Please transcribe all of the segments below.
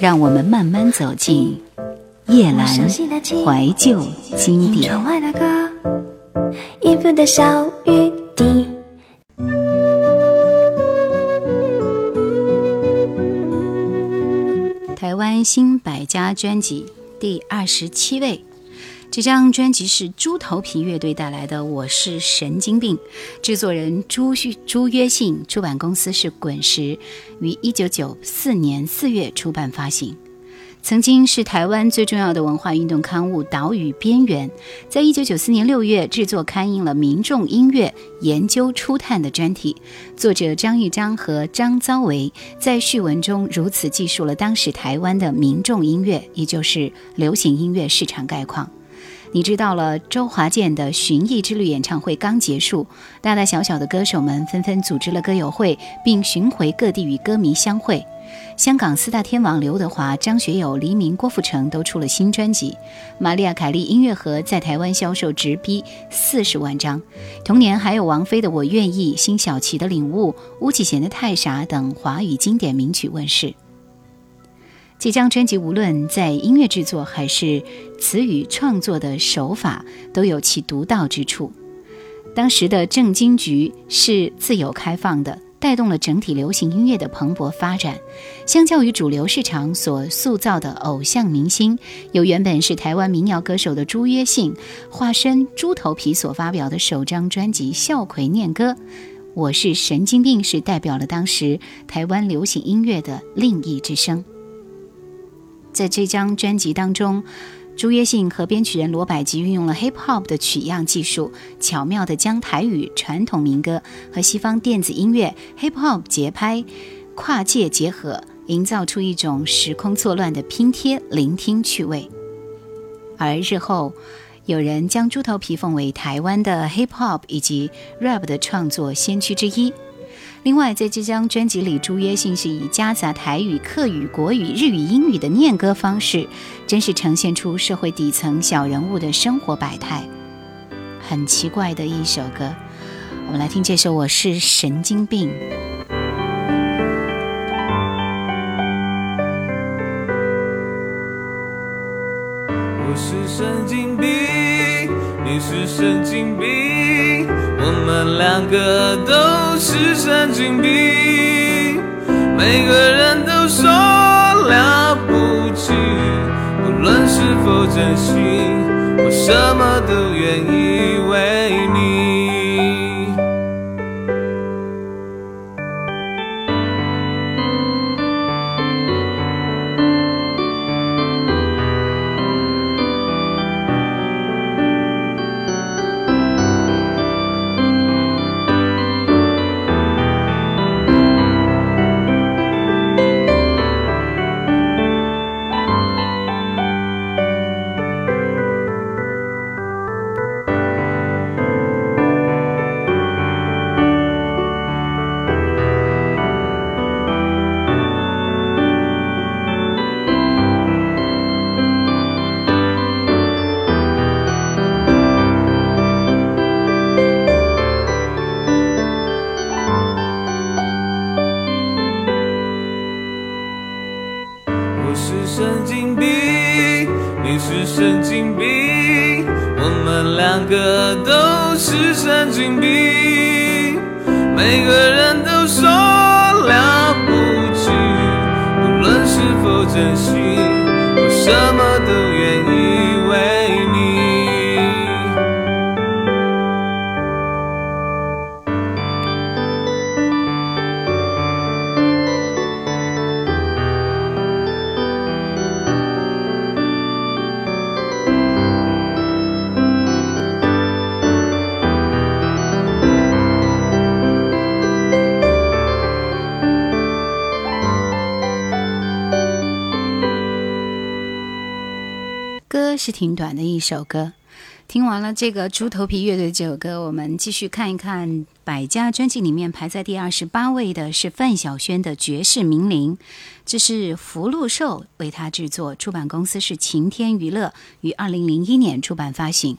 让我们慢慢走进夜阑怀旧经典。台湾新百家专辑第二十七位。这张专辑是猪头皮乐队带来的《我是神经病》，制作人朱旭朱约信，出版公司是滚石，于一九九四年四月出版发行。曾经是台湾最重要的文化运动刊物《岛屿边缘》，在一九九四年六月制作刊印了《民众音乐研究初探》的专题。作者张玉章和张昭维在序文中如此记述了当时台湾的民众音乐，也就是流行音乐市场概况。你知道了，周华健的寻艺之旅演唱会刚结束，大大小小的歌手们纷纷组织了歌友会，并巡回各地与歌迷相会。香港四大天王刘德华、张学友、黎明、郭富城都出了新专辑。玛丽亚·凯莉音乐盒在台湾销售直逼四十万张。同年还有王菲的《我愿意》、辛晓琪的《领悟》、巫启贤的《太傻》等华语经典名曲问世。这张专辑无论在音乐制作还是词语创作的手法，都有其独到之处。当时的正经局是自由开放的，带动了整体流行音乐的蓬勃发展。相较于主流市场所塑造的偶像明星，有原本是台湾民谣歌手的朱约信化身猪头皮所发表的首张专辑《笑魁念歌》，我是神经病，是代表了当时台湾流行音乐的另一之声。在这张专辑当中，朱约信和编曲人罗百吉运用了 hip hop 的取样技术，巧妙地将台语传统民歌和西方电子音乐 hip hop 节拍跨界结合，营造出一种时空错乱的拼贴聆听趣味。而日后，有人将猪头皮奉为台湾的 hip hop 以及 rap 的创作先驱之一。另外，在这张专辑里，朱约信是以夹杂台语、客语、国语、日语、英语的念歌方式，真是呈现出社会底层小人物的生活百态，很奇怪的一首歌。我们来听这首《我是神经病》。我是神经病，你是神经病，我们两个都。是神经病，每个人都说了不起，不论是否真心，我什么都愿意为你。个都是神经病每个人都说了不起，不论是否真心，我什么是挺短的一首歌，听完了这个猪头皮乐队这首歌，我们继续看一看百家专辑里面排在第二十八位的是范晓萱的《绝世名伶》，这是福禄寿为他制作，出版公司是晴天娱乐，于二零零一年出版发行。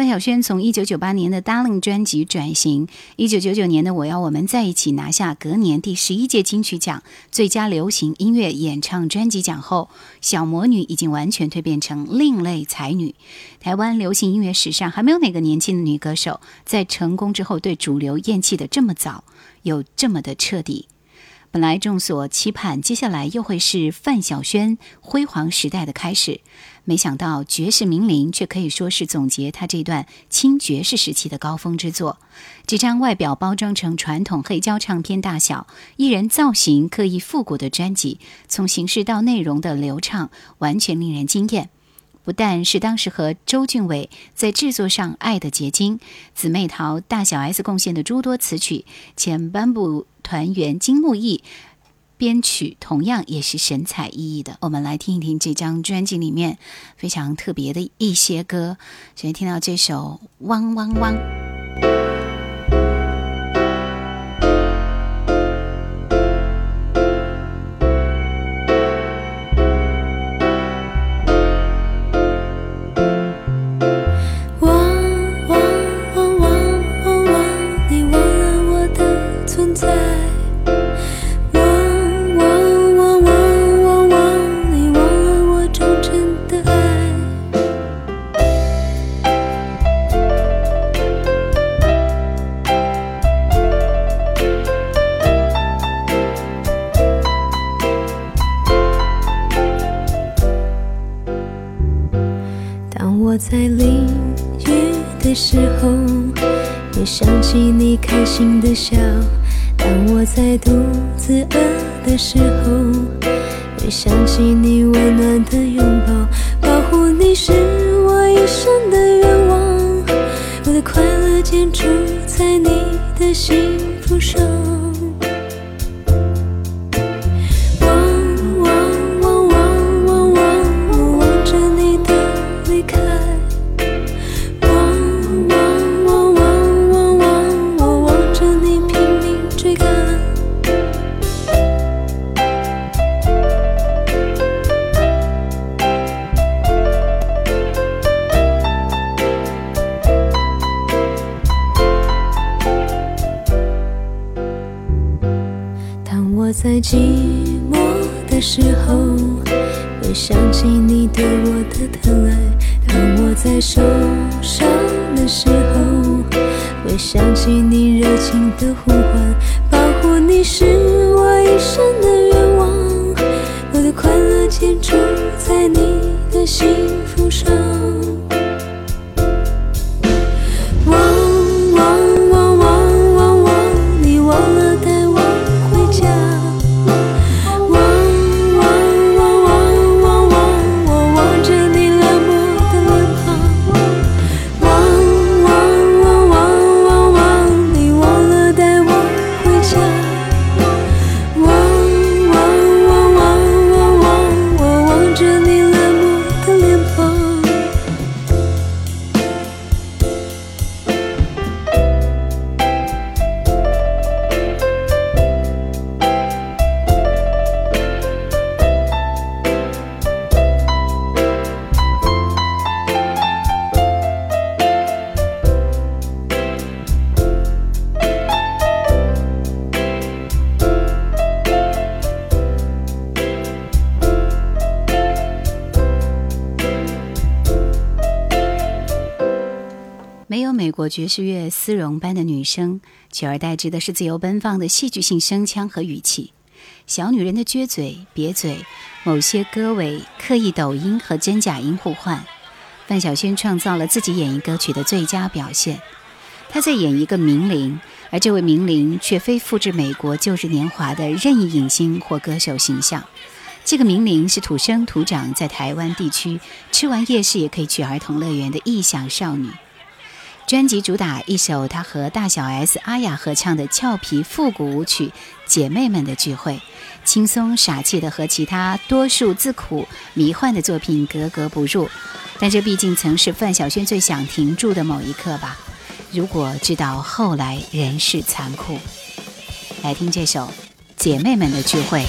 范晓萱从一九九八年的《Darling》专辑转型，一九九九年的《我要我们在一起》拿下隔年第十一届金曲奖最佳流行音乐演唱专辑奖后，小魔女已经完全蜕变成另类才女。台湾流行音乐史上还没有哪个年轻的女歌手在成功之后对主流厌弃的这么早，又这么的彻底。本来众所期盼，接下来又会是范晓萱辉煌时代的开始。没想到《绝世名伶》却可以说是总结他这段轻爵士时期的高峰之作。这张外表包装成传统黑胶唱片大小、艺人造型刻意复古的专辑，从形式到内容的流畅，完全令人惊艳。不但是当时和周俊伟在制作上爱的结晶，姊妹淘大小 S 贡献的诸多词曲，前颁布团员金木义。编曲同样也是神采奕奕的，我们来听一听这张专辑里面非常特别的一些歌。首先听到这首《汪汪汪》。你热情的呼唤。有美国爵士乐丝绒般的女声，取而代之的是自由奔放的戏剧性声腔和语气。小女人的撅嘴、瘪嘴，某些歌尾刻意抖音和真假音互换。范晓萱创造了自己演绎歌曲的最佳表现。她在演一个名伶，而这位名伶却非复制美国旧日年华的任意影星或歌手形象。这个名伶是土生土长在台湾地区，吃完夜市也可以去儿童乐园的异想少女。专辑主打一首他和大小 S、阿雅合唱的俏皮复古舞曲《姐妹们的聚会》，轻松傻气的和其他多数自苦迷幻的作品格格不入。但这毕竟曾是范晓萱最想停住的某一刻吧。如果知道后来人世残酷，来听这首《姐妹们的聚会》。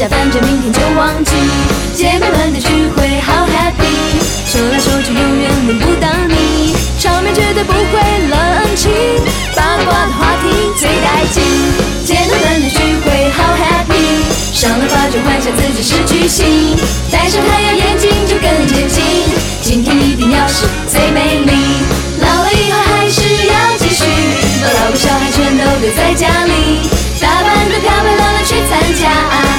加班着，明天就忘记。姐妹们的聚会好 happy，说来说去永远轮不到你，场面绝对不会冷清，八卦的话题最带劲。姐妹们的聚会好 happy，上了发就幻想自己是巨星，戴上太阳眼镜就更接近。今天一定要是最美丽，老了以后还是要继续，把老婆小孩全都堆在家里，打扮的漂漂亮亮去参加。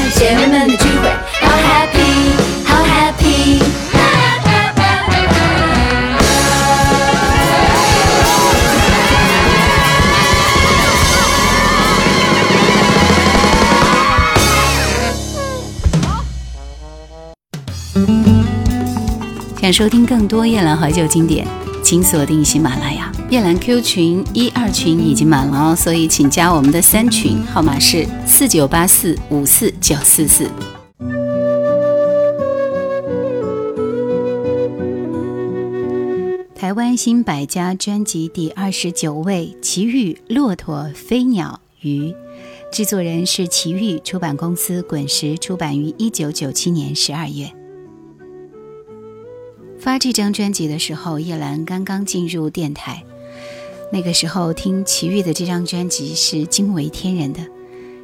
收听更多夜兰怀旧经典，请锁定喜马拉雅。夜兰 Q 群一二群已经满了哦，所以请加我们的三群，号码是四九八四五四九四四。台湾新百家专辑第二十九位，奇遇骆驼飞鸟鱼，制作人是奇遇出版公司，滚石出版于一九九七年十二月。发这张专辑的时候，叶兰刚刚进入电台。那个时候听齐豫的这张专辑是惊为天人的，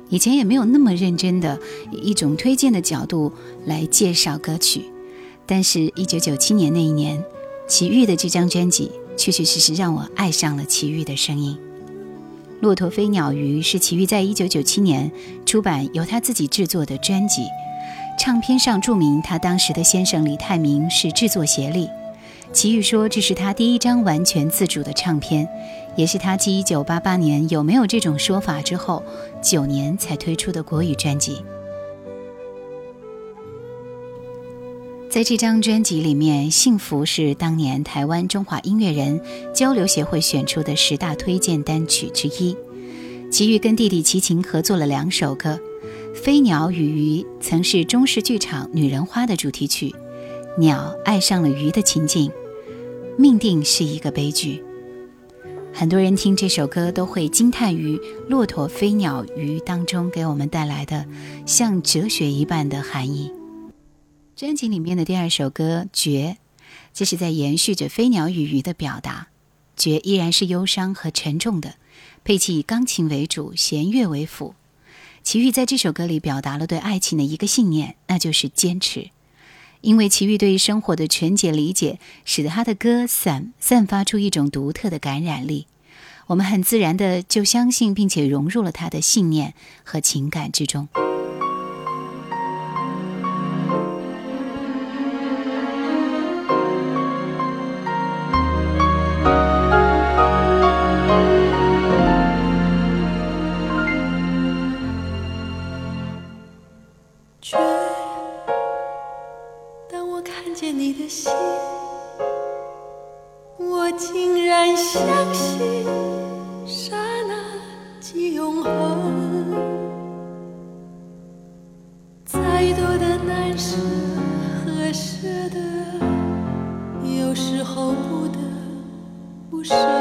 以前也没有那么认真的以一种推荐的角度来介绍歌曲。但是，一九九七年那一年，齐豫的这张专辑确确实实让我爱上了齐豫的声音。《骆驼飞鸟鱼》是齐豫在一九九七年出版由他自己制作的专辑。唱片上注明，他当时的先生李泰明是制作协力。齐豫说，这是他第一张完全自主的唱片，也是他继1988年有没有这种说法之后，九年才推出的国语专辑。在这张专辑里面，《幸福》是当年台湾中华音乐人交流协会选出的十大推荐单曲之一。齐豫跟弟弟齐秦合作了两首歌。飞鸟与鱼曾是中式剧场《女人花》的主题曲，鸟爱上了鱼的情景，命定是一个悲剧。很多人听这首歌都会惊叹于骆驼飞鸟鱼当中给我们带来的像哲学一般的含义。专辑里面的第二首歌《绝》，这是在延续着飞鸟与鱼的表达，《绝》依然是忧伤和沉重的，配器以钢琴为主，弦乐为辅。齐豫在这首歌里表达了对爱情的一个信念，那就是坚持。因为齐豫对于生活的全解理解，使得他的歌散散发出一种独特的感染力。我们很自然的就相信并且融入了他的信念和情感之中。见你的心我竟然相信刹那即永恒。再多的难舍和舍得有时候不得不舍。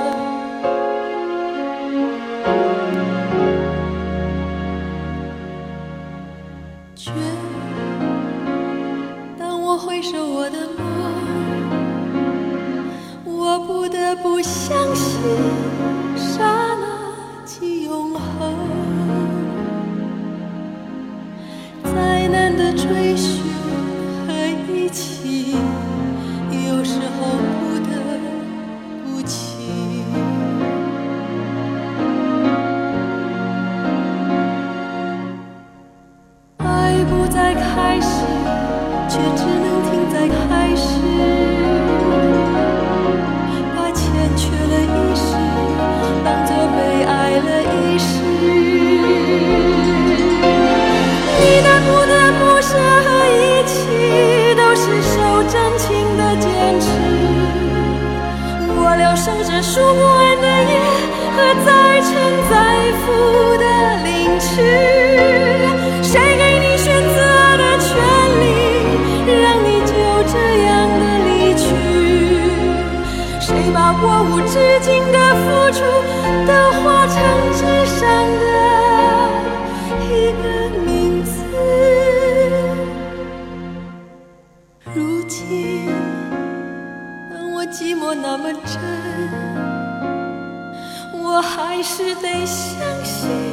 还是得相信。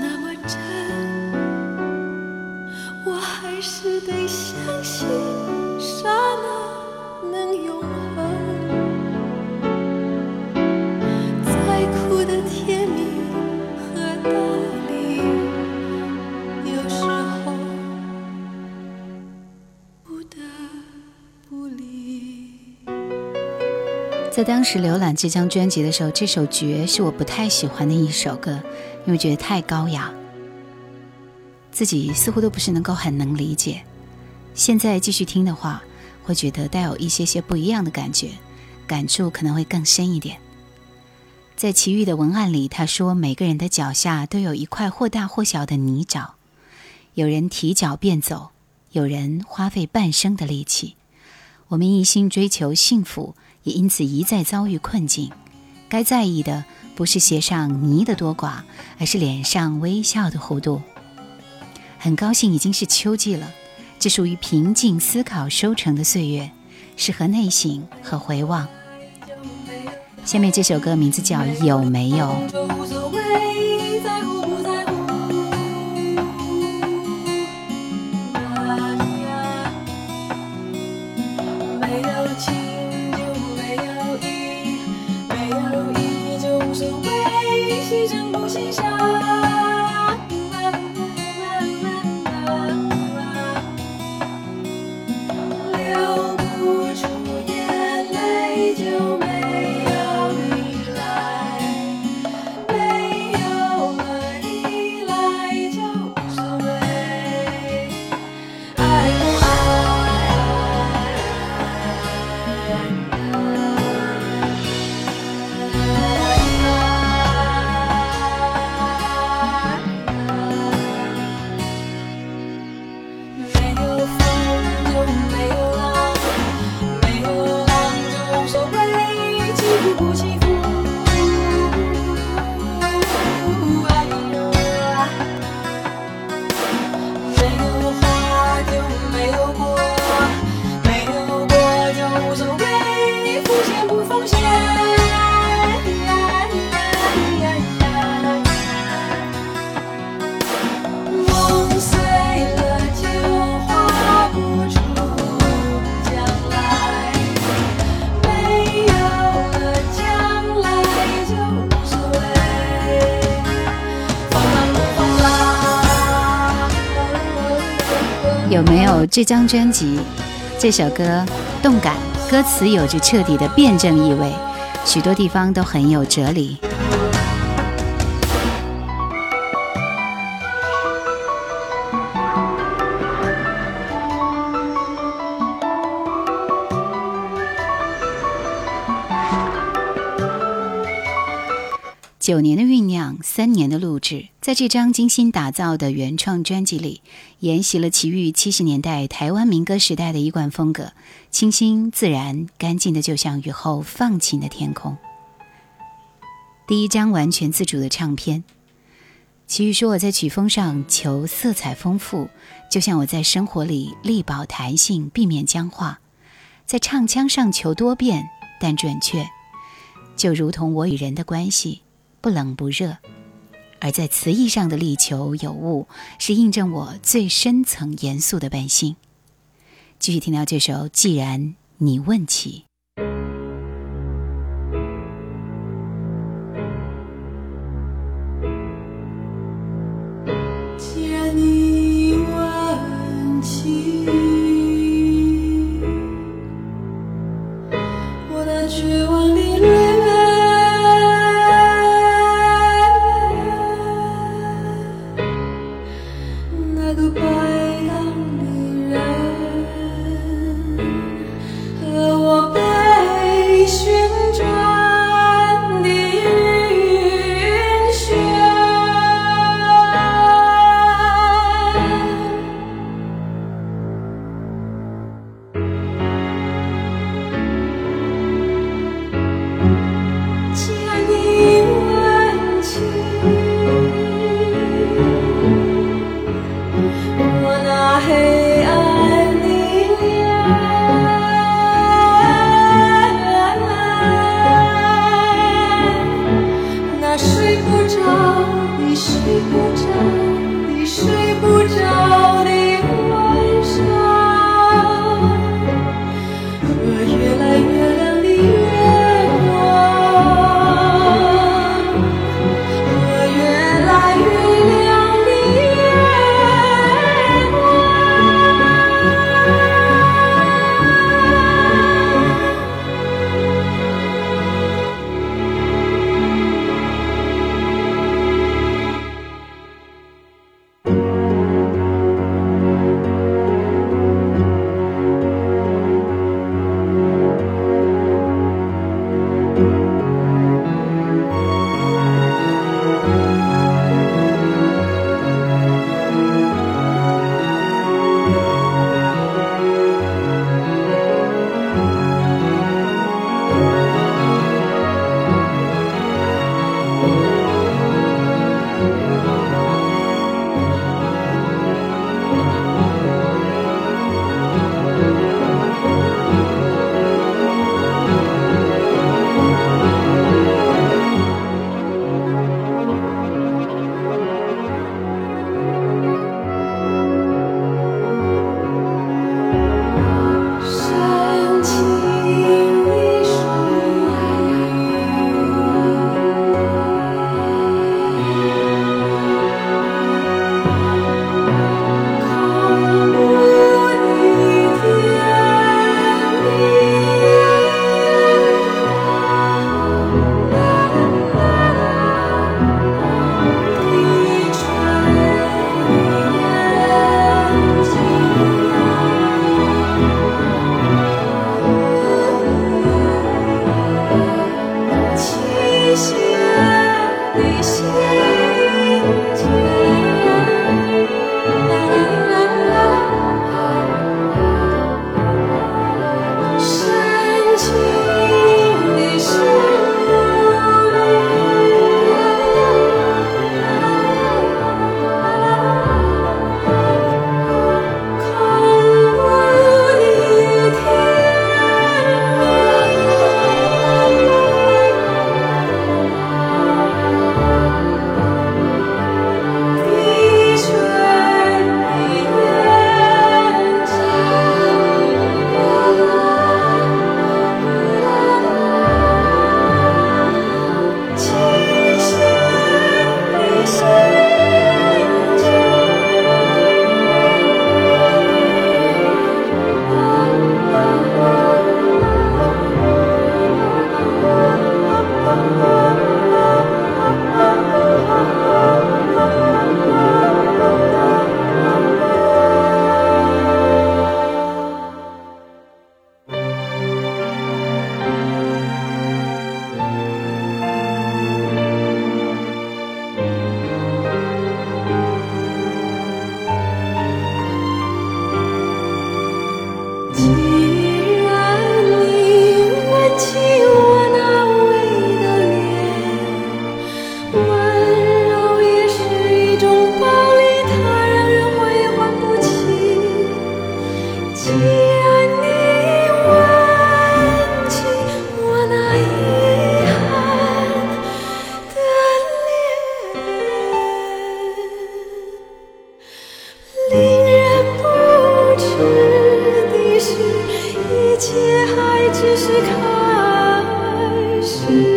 那么真我还是得相信。在当时浏览这张专辑的时候，这首《绝》是我不太喜欢的一首歌，因为觉得太高雅，自己似乎都不是能够很能理解。现在继续听的话，会觉得带有一些些不一样的感觉，感触可能会更深一点。在奇遇的文案里，他说：“每个人的脚下都有一块或大或小的泥沼，有人提脚便走，有人花费半生的力气。我们一心追求幸福。”也因此一再遭遇困境，该在意的不是鞋上泥的多寡，而是脸上微笑的弧度。很高兴已经是秋季了，这属于平静思考收成的岁月，适合内省和回望。下面这首歌名字叫《有没有》。Chẳng. 有没有这张专辑？这首歌动感，歌词有着彻底的辩证意味，许多地方都很有哲理。九年的，三年的录制，在这张精心打造的原创专辑里，沿袭了奇遇七十年代台湾民歌时代的一贯风格，清新自然、干净的，就像雨后放晴的天空。第一张完全自主的唱片，齐豫说：“我在曲风上求色彩丰富，就像我在生活里力保弹性，避免僵化；在唱腔上求多变但准确，就如同我与人的关系。”不冷不热，而在词义上的力求有误，是印证我最深层严肃的本性。继续听到这首《既然你问起》。一切还只是开始。